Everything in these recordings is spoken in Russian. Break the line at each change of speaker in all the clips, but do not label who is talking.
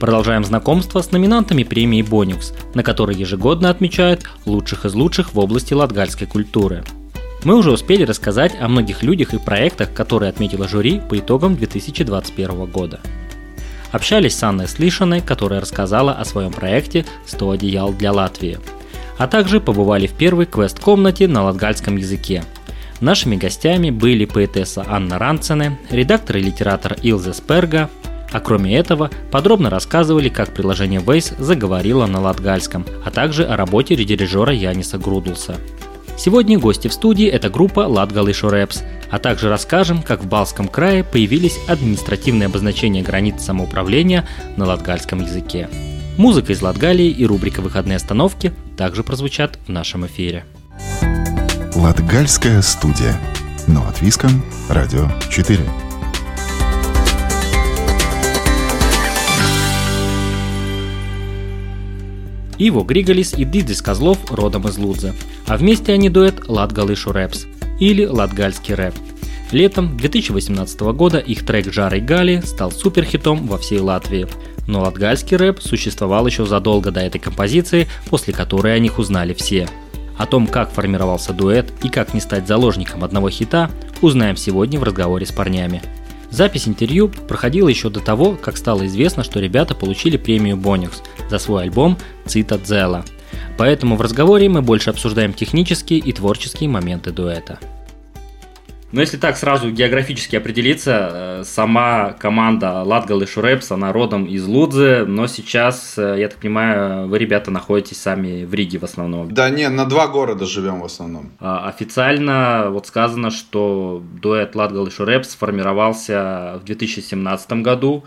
Продолжаем знакомство с номинантами премии «Боникс», на которой ежегодно отмечают лучших из лучших в области латгальской культуры. Мы уже успели рассказать о многих людях и проектах, которые отметила жюри по итогам 2021 года. Общались с Анной Слишиной, которая рассказала о своем проекте «100 одеял для Латвии», а также побывали в первой квест-комнате на латгальском языке. Нашими гостями были поэтесса Анна Ранцене, редактор и литератор Илзе Сперга, а кроме этого подробно рассказывали, как приложение Waze заговорило на латгальском, а также о работе дирижера Яниса Грудлса. Сегодня гости в студии – это группа Латгалышу Рэпс, а также расскажем, как в Балском крае появились административные обозначения границ самоуправления на латгальском языке. Музыка из Латгалии и рубрика «Выходные остановки» также прозвучат в нашем эфире.
Латгальская студия. Но от Виском, Радио 4.
Иво Григолис и Дидис Козлов родом из Лудзы, а вместе они дуэт Латгалышу Рэпс или Латгальский рэп. Летом 2018 года их трек «Жарой Гали» стал суперхитом во всей Латвии. Но латгальский рэп существовал еще задолго до этой композиции, после которой о них узнали все. О том, как формировался дуэт и как не стать заложником одного хита, узнаем сегодня в разговоре с парнями. Запись интервью проходила еще до того, как стало известно, что ребята получили премию Боникс за свой альбом «Цита Дзела». Поэтому в разговоре мы больше обсуждаем технические и творческие моменты дуэта. Но если так сразу географически определиться, э, сама команда Латгал и Шурепс, она родом из Лудзы, но сейчас, э, я так понимаю, вы, ребята, находитесь сами в Риге в основном.
Да не, на два города живем в основном.
А, Официально вот сказано, что дуэт Латгал и Шурепс сформировался в 2017 году,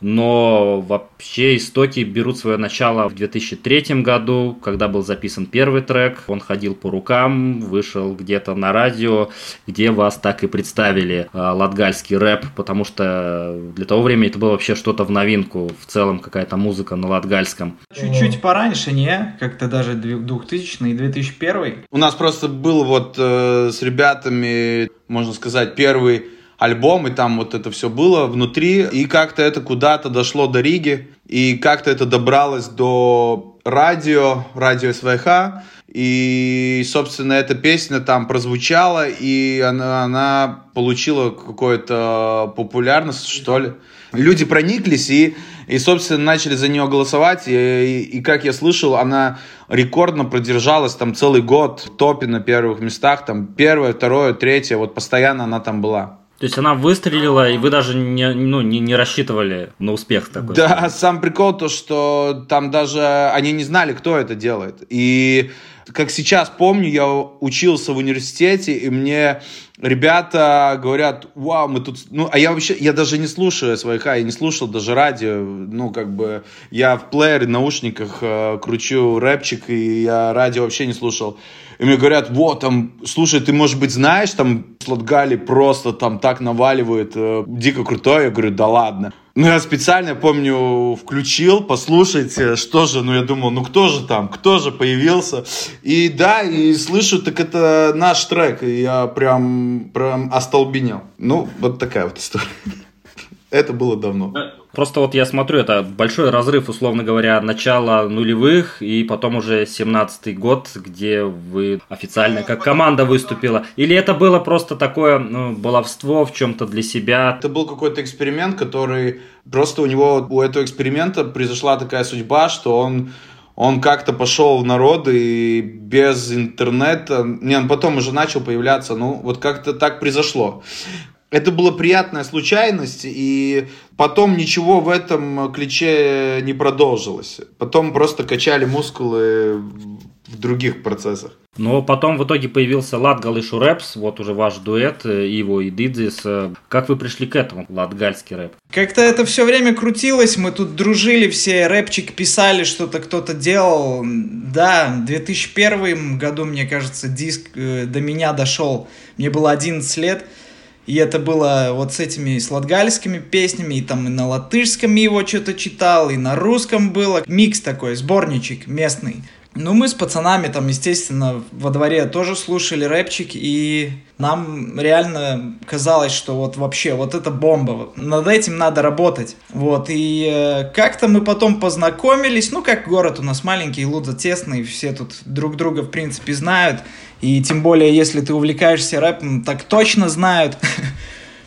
но вообще истоки берут свое начало в 2003 году, когда был записан первый трек. Он ходил по рукам, вышел где-то на радио, где вас так и представили э, латгальский рэп, потому что для того времени это было вообще что-то в новинку, в целом какая-то музыка на латгальском.
Чуть-чуть пораньше, не? Как-то даже 2000 и 2001
У нас просто был вот э, с ребятами, можно сказать, первый альбом, и там вот это все было внутри, и как-то это куда-то дошло до Риги, и как-то это добралось до радио, радио СВХ, и, собственно, эта песня там прозвучала, и она, она получила какую-то популярность, что ли. Люди прониклись и, и, собственно, начали за нее голосовать. И, и, и, как я слышал, она рекордно продержалась там целый год в топе на первых местах. Там первое, второе, третье, вот постоянно она там была.
То есть она выстрелила, и вы даже не, ну, не, не рассчитывали на успех такой?
Да, сам прикол то, что там даже они не знали, кто это делает. И как сейчас помню, я учился в университете, и мне ребята говорят, вау, мы тут... Ну, а я вообще, я даже не слушаю СВХ, я не слушал даже радио, ну, как бы, я в плеере, наушниках э, кручу рэпчик, и я радио вообще не слушал. И мне говорят, вот, там, слушай, ты, может быть, знаешь, там, Слотгали просто там так наваливает, э, дико крутой. Я говорю, да ладно. Ну, я специально, помню, включил, послушать, что же, ну, я думал, ну, кто же там, кто же появился. И да, и слышу, так это наш трек, и я прям, прям остолбенел. Ну, вот такая вот история. Это было давно.
Просто вот я смотрю, это большой разрыв, условно говоря, начала нулевых и потом уже 17-й год, где вы официально как команда выступила. Или это было просто такое ну, баловство в чем-то для себя?
Это был какой-то эксперимент, который просто у него, у этого эксперимента произошла такая судьба, что он он как-то пошел в народ и без интернета, не, он потом уже начал появляться, ну, вот как-то так произошло. Это была приятная случайность, и потом ничего в этом ключе не продолжилось. Потом просто качали мускулы в других процессах.
Но потом в итоге появился Латгал и Шурепс, вот уже ваш дуэт, э, его и Дидзис. Э, как вы пришли к этому, латгальский рэп?
Как-то это все время крутилось, мы тут дружили все, рэпчик писали, что-то кто-то делал. Да, в 2001 году, мне кажется, диск э, до меня дошел. Мне было 11 лет. И это было вот с этими с песнями, и там и на латышском его что-то читал, и на русском было. Микс такой, сборничек местный. Ну, мы с пацанами там, естественно, во дворе тоже слушали рэпчик, и нам реально казалось, что вот вообще, вот это бомба, над этим надо работать. Вот, и э, как-то мы потом познакомились, ну, как город у нас маленький, Лудза тесный, все тут друг друга, в принципе, знают, и тем более, если ты увлекаешься рэпом, так точно знают.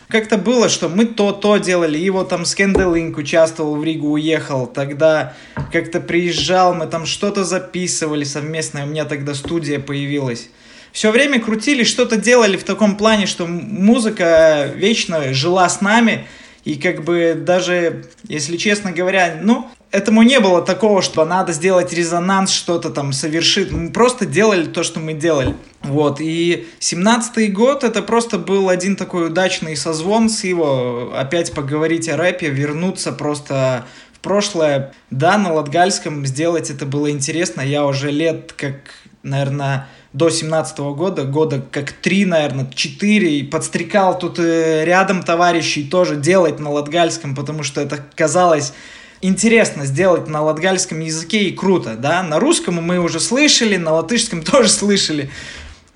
как-то было, что мы то-то делали, вот там Скэнделинг участвовал в Ригу, уехал, тогда как-то приезжал, мы там что-то записывали совместно, у меня тогда студия появилась. Все время крутили, что-то делали в таком плане, что музыка вечно жила с нами, и как бы даже, если честно говоря, ну, этому не было такого, что надо сделать резонанс, что-то там совершить. Мы просто делали то, что мы делали. Вот, и семнадцатый год это просто был один такой удачный созвон с его, опять поговорить о рэпе, вернуться просто в прошлое. Да, на Латгальском сделать это было интересно. Я уже лет, как, наверное, до семнадцатого года, года как три, наверное, четыре, и подстрекал тут э, рядом товарищей тоже делать на Латгальском, потому что это казалось интересно сделать на латгальском языке и круто, да. На русском мы уже слышали, на латышском тоже слышали.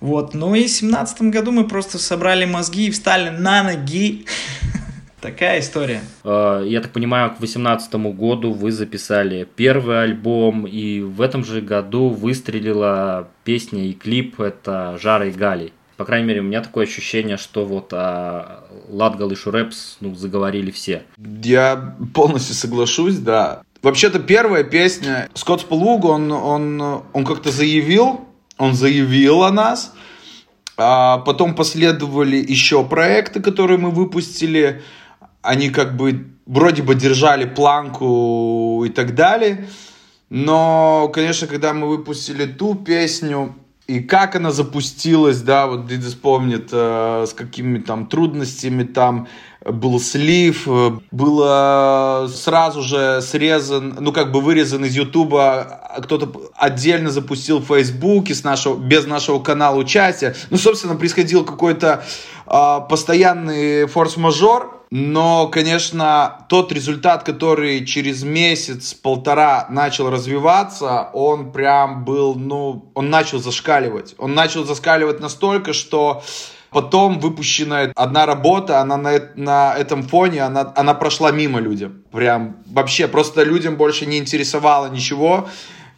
Вот, ну и в семнадцатом году мы просто собрали мозги и встали на ноги. Такая история.
А, я так понимаю, к 2018 году вы записали первый альбом, и в этом же году выстрелила песня и клип это «Жара и Гали». По крайней мере, у меня такое ощущение, что вот а, Латгал и Шурепс ну, заговорили все.
Я полностью соглашусь, да. Вообще-то первая песня Скотт Спалуг, он, он, он как-то заявил, он заявил о нас. А потом последовали еще проекты, которые мы выпустили. Они как бы вроде бы держали планку и так далее. Но, конечно, когда мы выпустили ту песню, и как она запустилась, да, вот Диди вспомнит, э, с какими там трудностями там был слив, э, было сразу же срезан, ну как бы вырезан из Ютуба, а кто-то отдельно запустил в Фейсбуке с нашего, без нашего канала участия. Ну, собственно, происходил какой-то э, постоянный форс-мажор, но, конечно, тот результат, который через месяц-полтора начал развиваться, он прям был, ну, он начал зашкаливать. Он начал зашкаливать настолько, что потом выпущенная одна работа, она на, на этом фоне, она, она прошла мимо людям. Прям вообще, просто людям больше не интересовало ничего.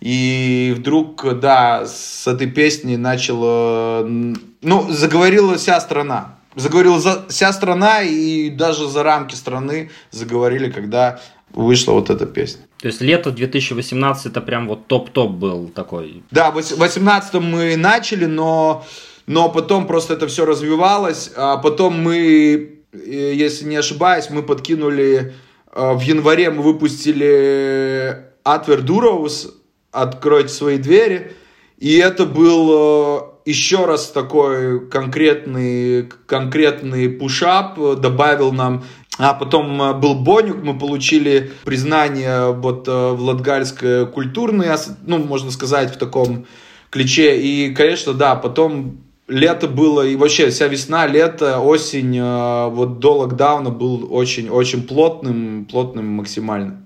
И вдруг, да, с этой песни начала, ну, заговорила вся страна заговорила за, вся страна и даже за рамки страны заговорили, когда вышла вот эта песня.
То есть лето 2018 это прям вот топ-топ был такой.
Да, в 2018 мы начали, но, но потом просто это все развивалось. А потом мы, э, если не ошибаюсь, мы подкинули э, в январе мы выпустили Атвер Дуроус «Откройте свои двери». И это был э, еще раз такой конкретный, конкретный пушап добавил нам а потом э, был Бонюк, мы получили признание вот э, в латгальской культурной, ну, можно сказать, в таком ключе. И, конечно, да, потом лето было, и вообще вся весна, лето, осень, э, вот до локдауна был очень-очень плотным, плотным максимально.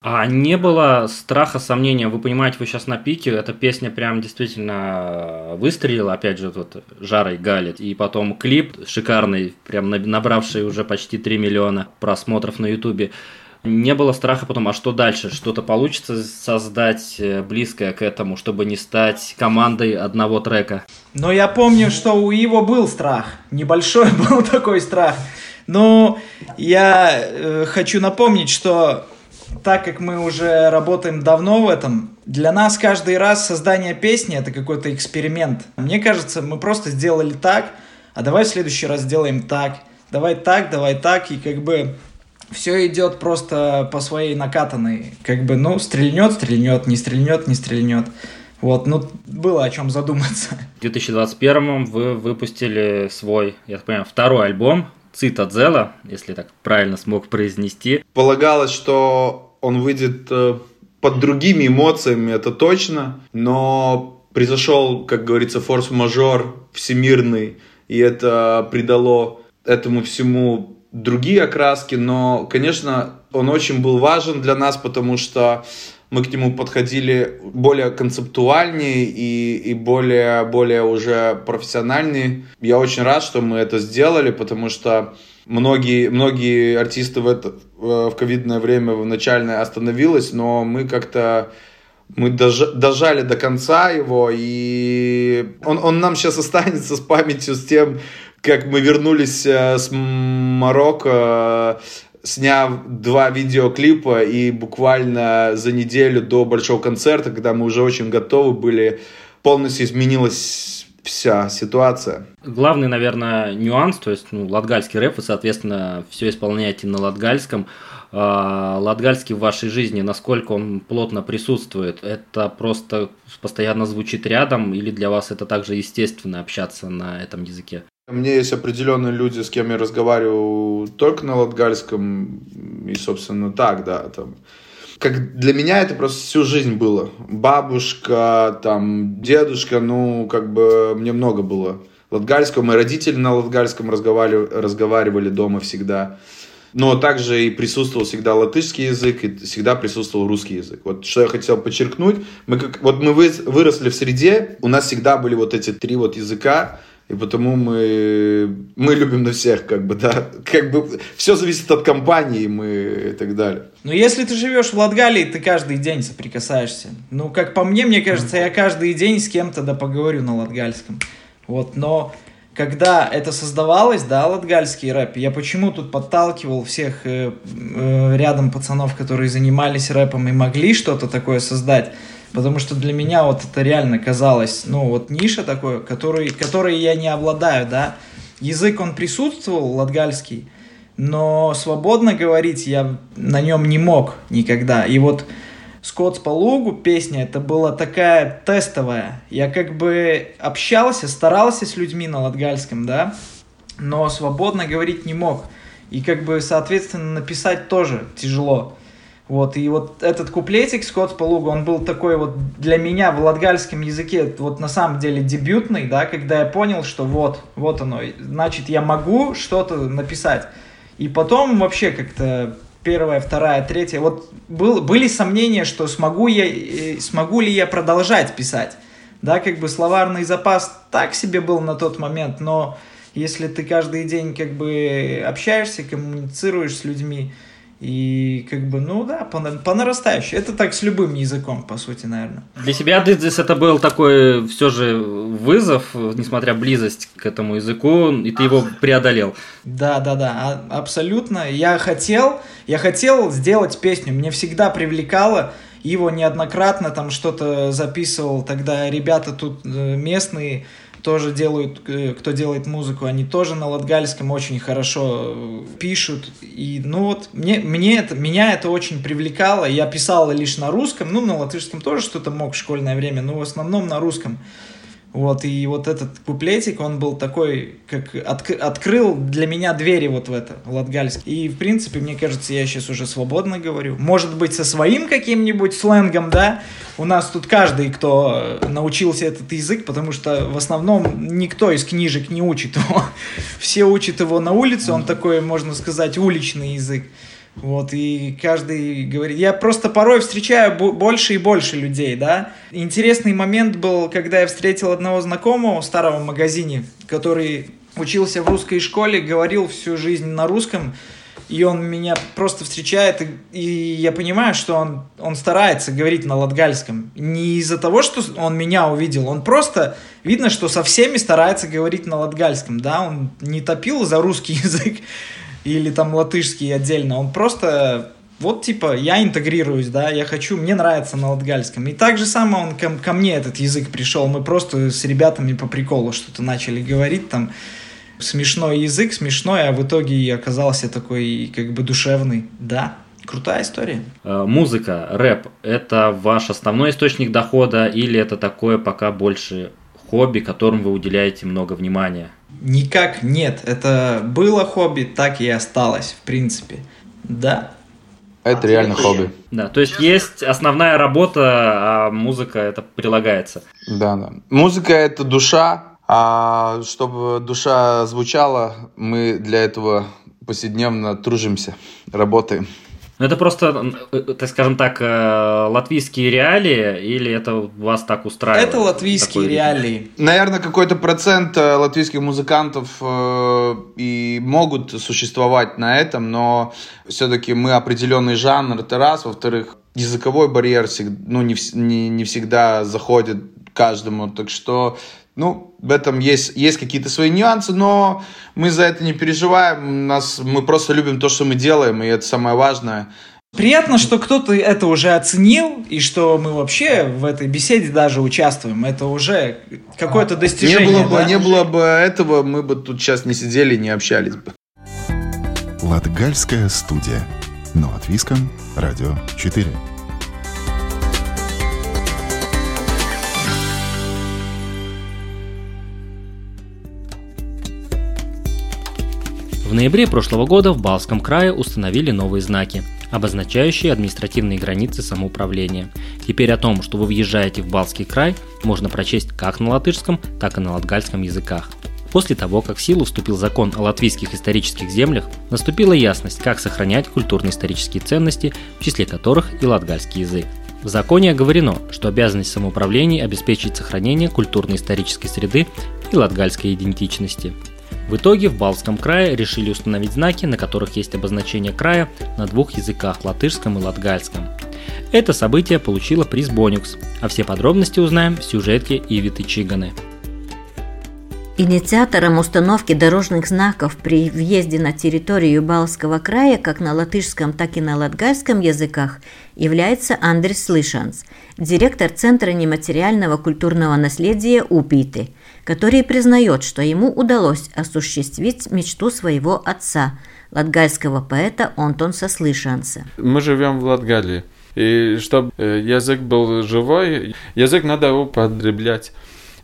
А не было страха, сомнения? Вы понимаете, вы сейчас на пике, эта песня прям действительно выстрелила, опять же, вот жарой галит. И потом клип шикарный, прям набравший уже почти 3 миллиона просмотров на ютубе. Не было страха потом, а что дальше? Что-то получится создать э, близкое к этому, чтобы не стать командой одного трека?
Но я помню, что у его был страх. Небольшой был такой страх. Но я э, хочу напомнить, что так как мы уже работаем давно в этом, для нас каждый раз создание песни это какой-то эксперимент. Мне кажется, мы просто сделали так, а давай в следующий раз сделаем так. давай так, давай так, и как бы все идет просто по своей накатанной. Как бы, ну, стрельнет, стрельнет, не стрельнет, не стрельнет. Вот, ну, было о чем задуматься.
В 2021 вы выпустили свой, я так понимаю, второй альбом Цитадзела, если так правильно смог произнести.
Полагалось, что он выйдет э, под другими эмоциями, это точно, но произошел, как говорится, форс-мажор всемирный, и это придало этому всему другие окраски, но, конечно, он очень был важен для нас, потому что мы к нему подходили более концептуальнее и, и более, более уже профессиональнее. Я очень рад, что мы это сделали, потому что многие, многие артисты в, это, в ковидное время в начальное остановилось, но мы как-то мы дожали до конца его, и он, он нам сейчас останется с памятью с тем, как мы вернулись э, с Марокко, сняв два видеоклипа, и буквально за неделю до большого концерта, когда мы уже очень готовы были, полностью изменилась вся ситуация.
Главный, наверное, нюанс, то есть, ну, латгальский рэп, вы, соответственно, все исполняете на латгальском. А, латгальский в вашей жизни, насколько он плотно присутствует? Это просто постоянно звучит рядом или для вас это также естественно общаться на этом языке?
Меня есть определенные люди, с кем я разговариваю только на латгальском, и, собственно, так, да, там. Как для меня это просто всю жизнь было. Бабушка, там, дедушка, ну, как бы мне много было латгальского. Мои родители на латгальском разговаривали, разговаривали дома всегда. Но также и присутствовал всегда латышский язык, и всегда присутствовал русский язык. Вот что я хотел подчеркнуть. Мы как, вот мы выросли в среде, у нас всегда были вот эти три вот языка, и потому мы, мы любим на всех, как бы, да. Как бы все зависит от компании мы и так далее.
Ну, если ты живешь в Латгалии, ты каждый день соприкасаешься. Ну, как по мне, мне кажется, я каждый день с кем-то да поговорю на латгальском. Вот, но когда это создавалось, да, латгальский рэп, я почему тут подталкивал всех э, э, рядом пацанов, которые занимались рэпом и могли что-то такое создать, Потому что для меня вот это реально казалось, ну, вот ниша такой, который, которой я не обладаю, да. Язык, он присутствовал, латгальский, но свободно говорить я на нем не мог никогда. И вот Скотт по лугу песня, это была такая тестовая. Я как бы общался, старался с людьми на латгальском, да, но свободно говорить не мог. И как бы, соответственно, написать тоже тяжело. Вот, и вот этот куплетик Скотт Полуга, он был такой вот для меня в латгальском языке, вот на самом деле дебютный, да, когда я понял, что вот, вот оно, значит, я могу что-то написать. И потом вообще как-то первая, вторая, третья, вот был, были сомнения, что смогу, я, э, смогу ли я продолжать писать. Да, как бы словарный запас так себе был на тот момент, но если ты каждый день как бы общаешься, коммуницируешь с людьми, и как бы, ну да, по, по нарастающей. Это так с любым языком, по сути, наверное.
Для себя здесь это был такой все же вызов, несмотря близость к этому языку, и ты его преодолел.
Да, да, да, а, абсолютно. Я хотел, я хотел сделать песню. Мне всегда привлекало его неоднократно там что-то записывал. Тогда ребята тут э, местные тоже делают, э, кто делает музыку, они тоже на латгальском очень хорошо э, пишут. И, ну вот, мне, мне это, меня это очень привлекало. Я писал лишь на русском, ну, на латышском тоже что-то мог в школьное время, но в основном на русском. Вот, и вот этот куплетик, он был такой, как от, открыл для меня двери вот в это, в латгальск. И, в принципе, мне кажется, я сейчас уже свободно говорю. Может быть, со своим каким-нибудь сленгом, да? У нас тут каждый, кто научился этот язык, потому что в основном никто из книжек не учит его. Все учат его на улице, он такой, можно сказать, уличный язык. Вот, и каждый говорит... Я просто порой встречаю больше и больше людей, да. Интересный момент был, когда я встретил одного знакомого в старом магазине, который учился в русской школе, говорил всю жизнь на русском, и он меня просто встречает, и, я понимаю, что он, он старается говорить на латгальском. Не из-за того, что он меня увидел, он просто, видно, что со всеми старается говорить на латгальском, да, он не топил за русский язык, или там латышский отдельно. Он просто вот типа я интегрируюсь, да, я хочу, мне нравится на латгальском. И так же самое он ко, ко мне этот язык пришел. Мы просто с ребятами по приколу что-то начали говорить там. Смешной язык, смешной, а в итоге оказался такой как бы душевный. Да, крутая история.
Э, музыка, рэп – это ваш основной источник дохода или это такое пока больше хобби, которым вы уделяете много внимания?
Никак нет. Это было хобби, так и осталось, в принципе. Да.
Это реально хобби.
Да, то есть есть основная работа, а музыка это прилагается.
Да, да. Музыка это душа, а чтобы душа звучала, мы для этого повседневно тружимся, работаем.
Ну, это просто, э, так скажем так, э, латвийские реалии, или это вас так устраивает?
Это латвийские реалии.
Наверное, какой-то процент э, латвийских музыкантов и могут существовать на этом, но все-таки мы определенный жанр, это раз. Во-вторых, языковой барьер ну, не, не, не всегда заходит каждому. Так что ну, в этом есть, есть какие-то свои нюансы, но мы за это не переживаем. Нас, мы просто любим то, что мы делаем, и это самое важное.
Приятно, что кто-то это уже оценил, и что мы вообще в этой беседе даже участвуем. Это уже какое-то достижение.
Не было, бы,
да?
не было бы этого, мы бы тут сейчас не сидели и не общались бы.
Латгальская студия. Но от Виском. Радио 4.
В ноябре прошлого года в Балском крае установили новые знаки, обозначающие административные границы самоуправления. Теперь о том, что вы въезжаете в Балский край, можно прочесть как на латышском, так и на латгальском языках. После того, как в силу вступил закон о латвийских исторических землях, наступила ясность, как сохранять культурно-исторические ценности, в числе которых и латгальский язык. В законе оговорено, что обязанность самоуправления обеспечить сохранение культурно-исторической среды и латгальской идентичности. В итоге в Балском крае решили установить знаки, на которых есть обозначение края на двух языках – латышском и латгальском. Это событие получило приз Боникс, а все подробности узнаем в сюжетке Ивиты Чиганы.
Инициатором установки дорожных знаков при въезде на территорию Балского края как на латышском, так и на латгальском языках является Андрес Слышанс, директор Центра нематериального культурного наследия УПИТы – который признает, что ему удалось осуществить мечту своего отца, латгальского поэта Онтонса Слышанса.
Мы живем в Латгалии. И чтобы э, язык был живой, язык надо употреблять.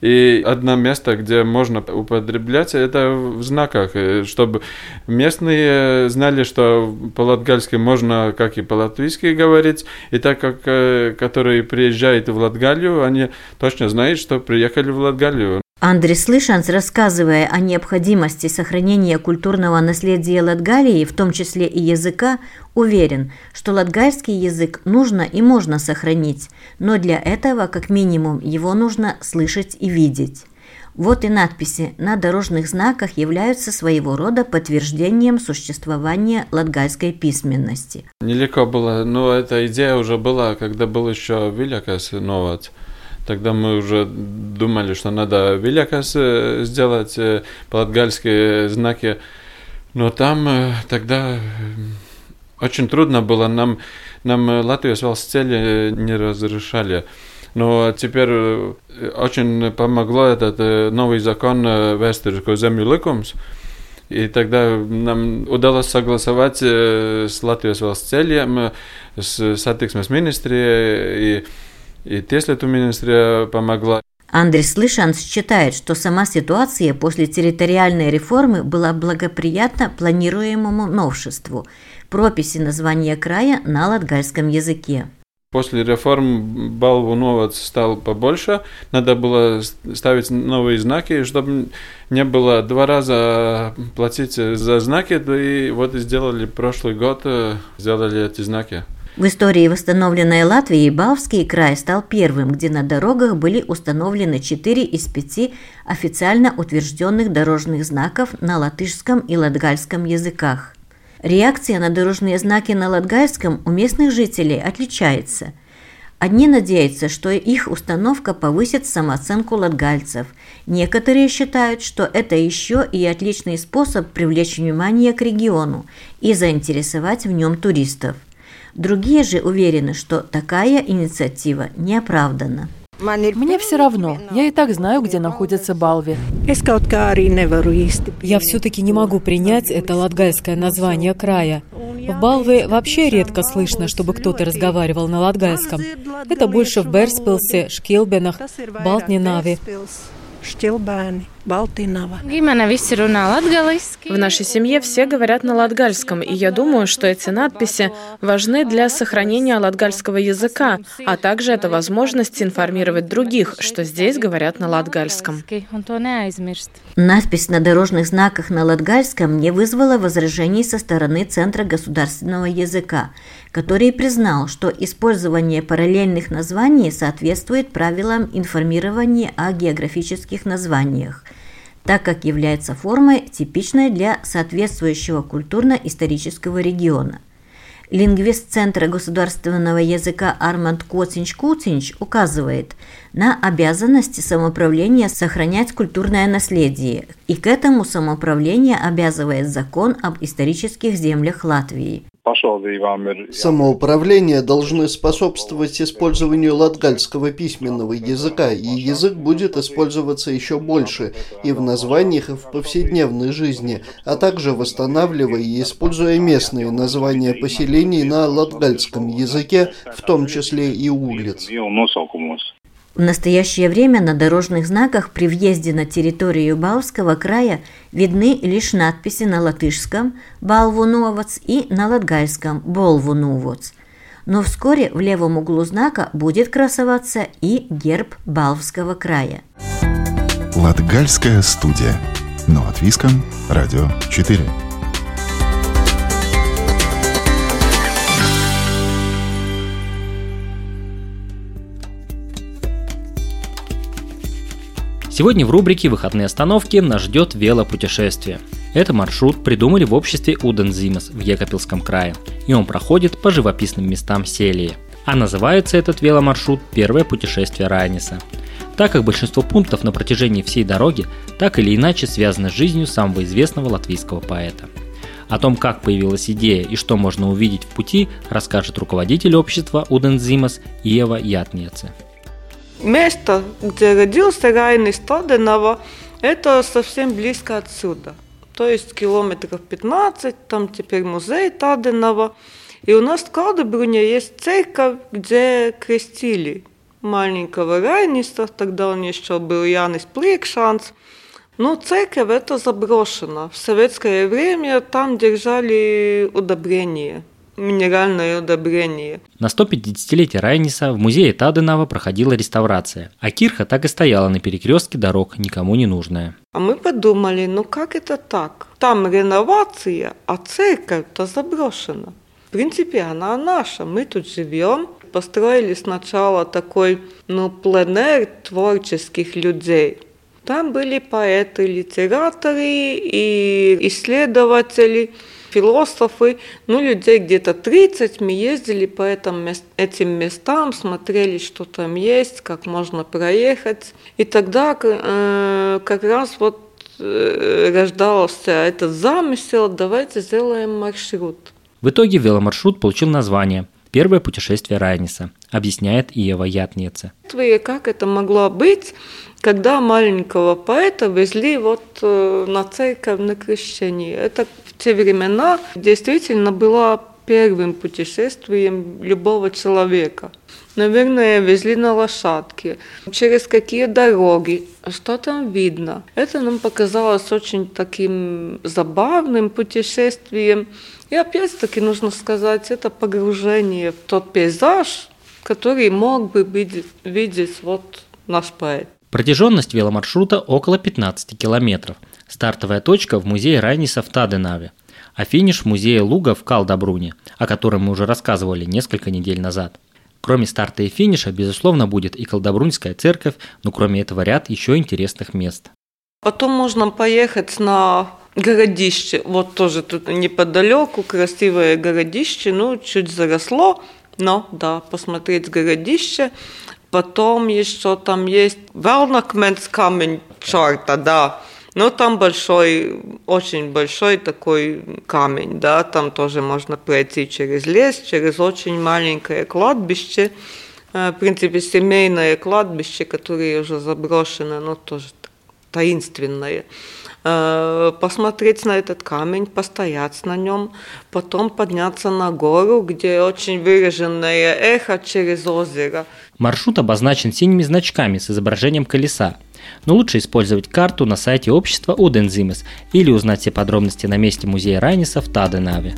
И одно место, где можно употреблять, это в знаках, э, чтобы местные знали, что по-латгальски можно, как и по-латвийски говорить, и так как э, которые приезжают в Латгалию, они точно знают, что приехали в Латгалию.
Андрей Слышанс, рассказывая о необходимости сохранения культурного наследия Латгалии, в том числе и языка, уверен, что латгальский язык нужно и можно сохранить, но для этого, как минимум, его нужно слышать и видеть. Вот и надписи на дорожных знаках являются своего рода подтверждением существования латгальской письменности.
Нелегко было, но эта идея уже была, когда был еще Вилякас новость. Тогда мы уже думали, что надо Вилякас сделать, э, латгальские знаки. Но там э, тогда э, очень трудно было. Нам, нам Латвию с цели не разрешали. Но теперь очень помогло этот новый закон Вестерского землю ликums. И тогда нам удалось согласовать с Латвijas valsts ceļiem, с satiksmes ministrijai, и и Тieslietu министрия помогла.
Андрей Слышанс считает, что сама ситуация после территориальной реформы была благоприятна планируемому новшеству – прописи названия края на латгальском языке.
После реформ Балву Новац стал побольше. Надо было ставить новые знаки, чтобы не было два раза платить за знаки. И вот сделали прошлый год, э, сделали эти знаки.
В истории восстановленной Латвии Балвский край стал первым, где на дорогах были установлены четыре из пяти официально утвержденных дорожных знаков на латышском и латгальском языках. Реакция на дорожные знаки на латгальском у местных жителей отличается. Одни надеются, что их установка повысит самооценку латгальцев. Некоторые считают, что это еще и отличный способ привлечь внимание к региону и заинтересовать в нем туристов. Другие же уверены, что такая инициатива не оправдана.
Мне все равно. Я и так знаю, где находится Балви.
Я все-таки не могу принять это латгальское название края. В Балве вообще редко слышно, чтобы кто-то разговаривал на латгальском. Это больше в Берспилсе, Шкилбенах, Балтнинаве.
Šķilbēni, Baltinava.
В нашей семье все говорят на латгальском, и я думаю, что эти надписи важны для сохранения латгальского языка, а также это возможность информировать других, что здесь говорят на латгальском.
Надпись на дорожных знаках на латгальском не вызвала возражений со стороны Центра государственного языка, который признал, что использование параллельных названий соответствует правилам информирования о географических названиях, так как является формой, типичной для соответствующего культурно-исторического региона. Лингвист Центра государственного языка Арманд Коцинч-Куцинч указывает на обязанности самоуправления сохранять культурное наследие, и к этому самоуправление обязывает закон об исторических землях Латвии.
Самоуправление должны способствовать использованию латгальского письменного языка, и язык будет использоваться еще больше и в названиях, и в повседневной жизни, а также восстанавливая и используя местные названия поселений на латгальском языке, в том числе и улиц.
В настоящее время на дорожных знаках при въезде на территорию Балтского края видны лишь надписи на латышском «Балвунувоц» и на латгальском «Болвунувоц». Но вскоре в левом углу знака будет красоваться и герб Балвского края.
Латгальская студия. Но от Виском. Радио 4.
Сегодня в рубрике «Выходные остановки» нас ждет велопутешествие. Это маршрут придумали в обществе Удензимас в Екапилском крае, и он проходит по живописным местам Селии. А называется этот веломаршрут «Первое путешествие Райниса», так как большинство пунктов на протяжении всей дороги так или иначе связаны с жизнью самого известного латвийского поэта. О том, как появилась идея и что можно увидеть в пути, расскажет руководитель общества Удензимас Ева Ятнеце.
Место, где родился Райнис Тоденова, это совсем близко отсюда. То есть километров 15, там теперь музей Таденова. И у нас в Калдебруне есть церковь, где крестили маленького Райниса, тогда он еще был Янис Пликшанс. Но церковь это заброшена. В советское время там держали удобрения – минеральное удобрение.
На 150-летие Райниса в музее Таденова проходила реставрация, а кирха так и стояла на перекрестке дорог, никому не нужная.
А мы подумали, ну как это так? Там реновация, а церковь-то заброшена. В принципе, она наша, мы тут живем. Построили сначала такой, ну, пленер творческих людей. Там были поэты, литераторы и исследователи – философы, ну, людей где-то 30, мы ездили по этим, этим местам, смотрели, что там есть, как можно проехать. И тогда э, как раз вот э, рождался этот замысел, давайте сделаем маршрут.
В итоге веломаршрут получил название «Первое путешествие Райниса», объясняет Иева Ятнеце.
Как это могло быть, когда маленького поэта везли вот э, на церковь на крещение? Это те времена действительно было первым путешествием любого человека. Наверное, везли на лошадке. Через какие дороги, что там видно. Это нам показалось очень таким забавным путешествием. И опять-таки нужно сказать, это погружение в тот пейзаж, который мог бы видеть, видеть вот наш поэт.
Протяженность веломаршрута около 15 километров – Стартовая точка в музее Райниса в Таденаве, а финиш в музее Луга в Калдабруне, о котором мы уже рассказывали несколько недель назад. Кроме старта и финиша, безусловно, будет и Калдабрунская церковь, но кроме этого ряд еще интересных мест.
Потом можно поехать на городище, вот тоже тут неподалеку, красивое городище, ну, чуть заросло, но, да, посмотреть городище. Потом еще там есть Велнакменс камень черта, да, но там большой, очень большой такой камень, да, там тоже можно пройти через лес, через очень маленькое кладбище. в принципе, семейное кладбище, которое уже заброшено, но тоже таинственное. Э, посмотреть на этот камень, постоять на нем, потом подняться на гору, где очень выраженное эхо через озеро.
Маршрут обозначен синими значками с изображением колеса. Но лучше использовать карту на сайте общества Удензимес или узнать все подробности на месте музея Райниса в Таденаве.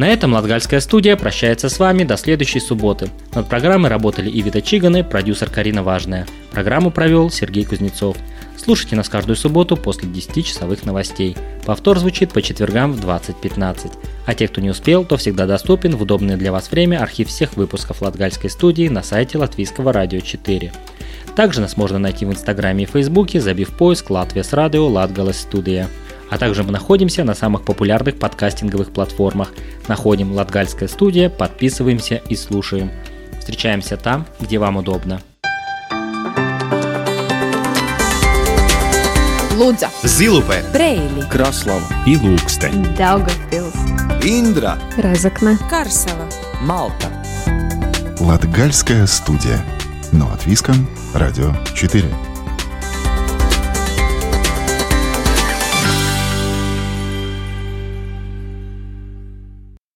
На этом Латгальская студия прощается с вами до следующей субботы. Над программой работали Ивита Чиганы, продюсер Карина Важная. Программу провел Сергей Кузнецов. Слушайте нас каждую субботу после 10-часовых новостей. Повтор звучит по четвергам в 20.15. А те, кто не успел, то всегда доступен в удобное для вас время архив всех выпусков Латгальской студии на сайте Латвийского радио 4. Также нас можно найти в Инстаграме и Фейсбуке, забив поиск «Латвия с радио Латгалас студия». А также мы находимся на самых популярных подкастинговых платформах. Находим Латгальская студия, подписываемся и слушаем. Встречаемся там, где вам удобно.
Лудза,
Зилупе,
Брейли,
Краслава и Ilūkste,
Daugavpils,
Индра,
Разокна,
Карсела,
Малта.
Латгальская студия. На латвийском радио 4.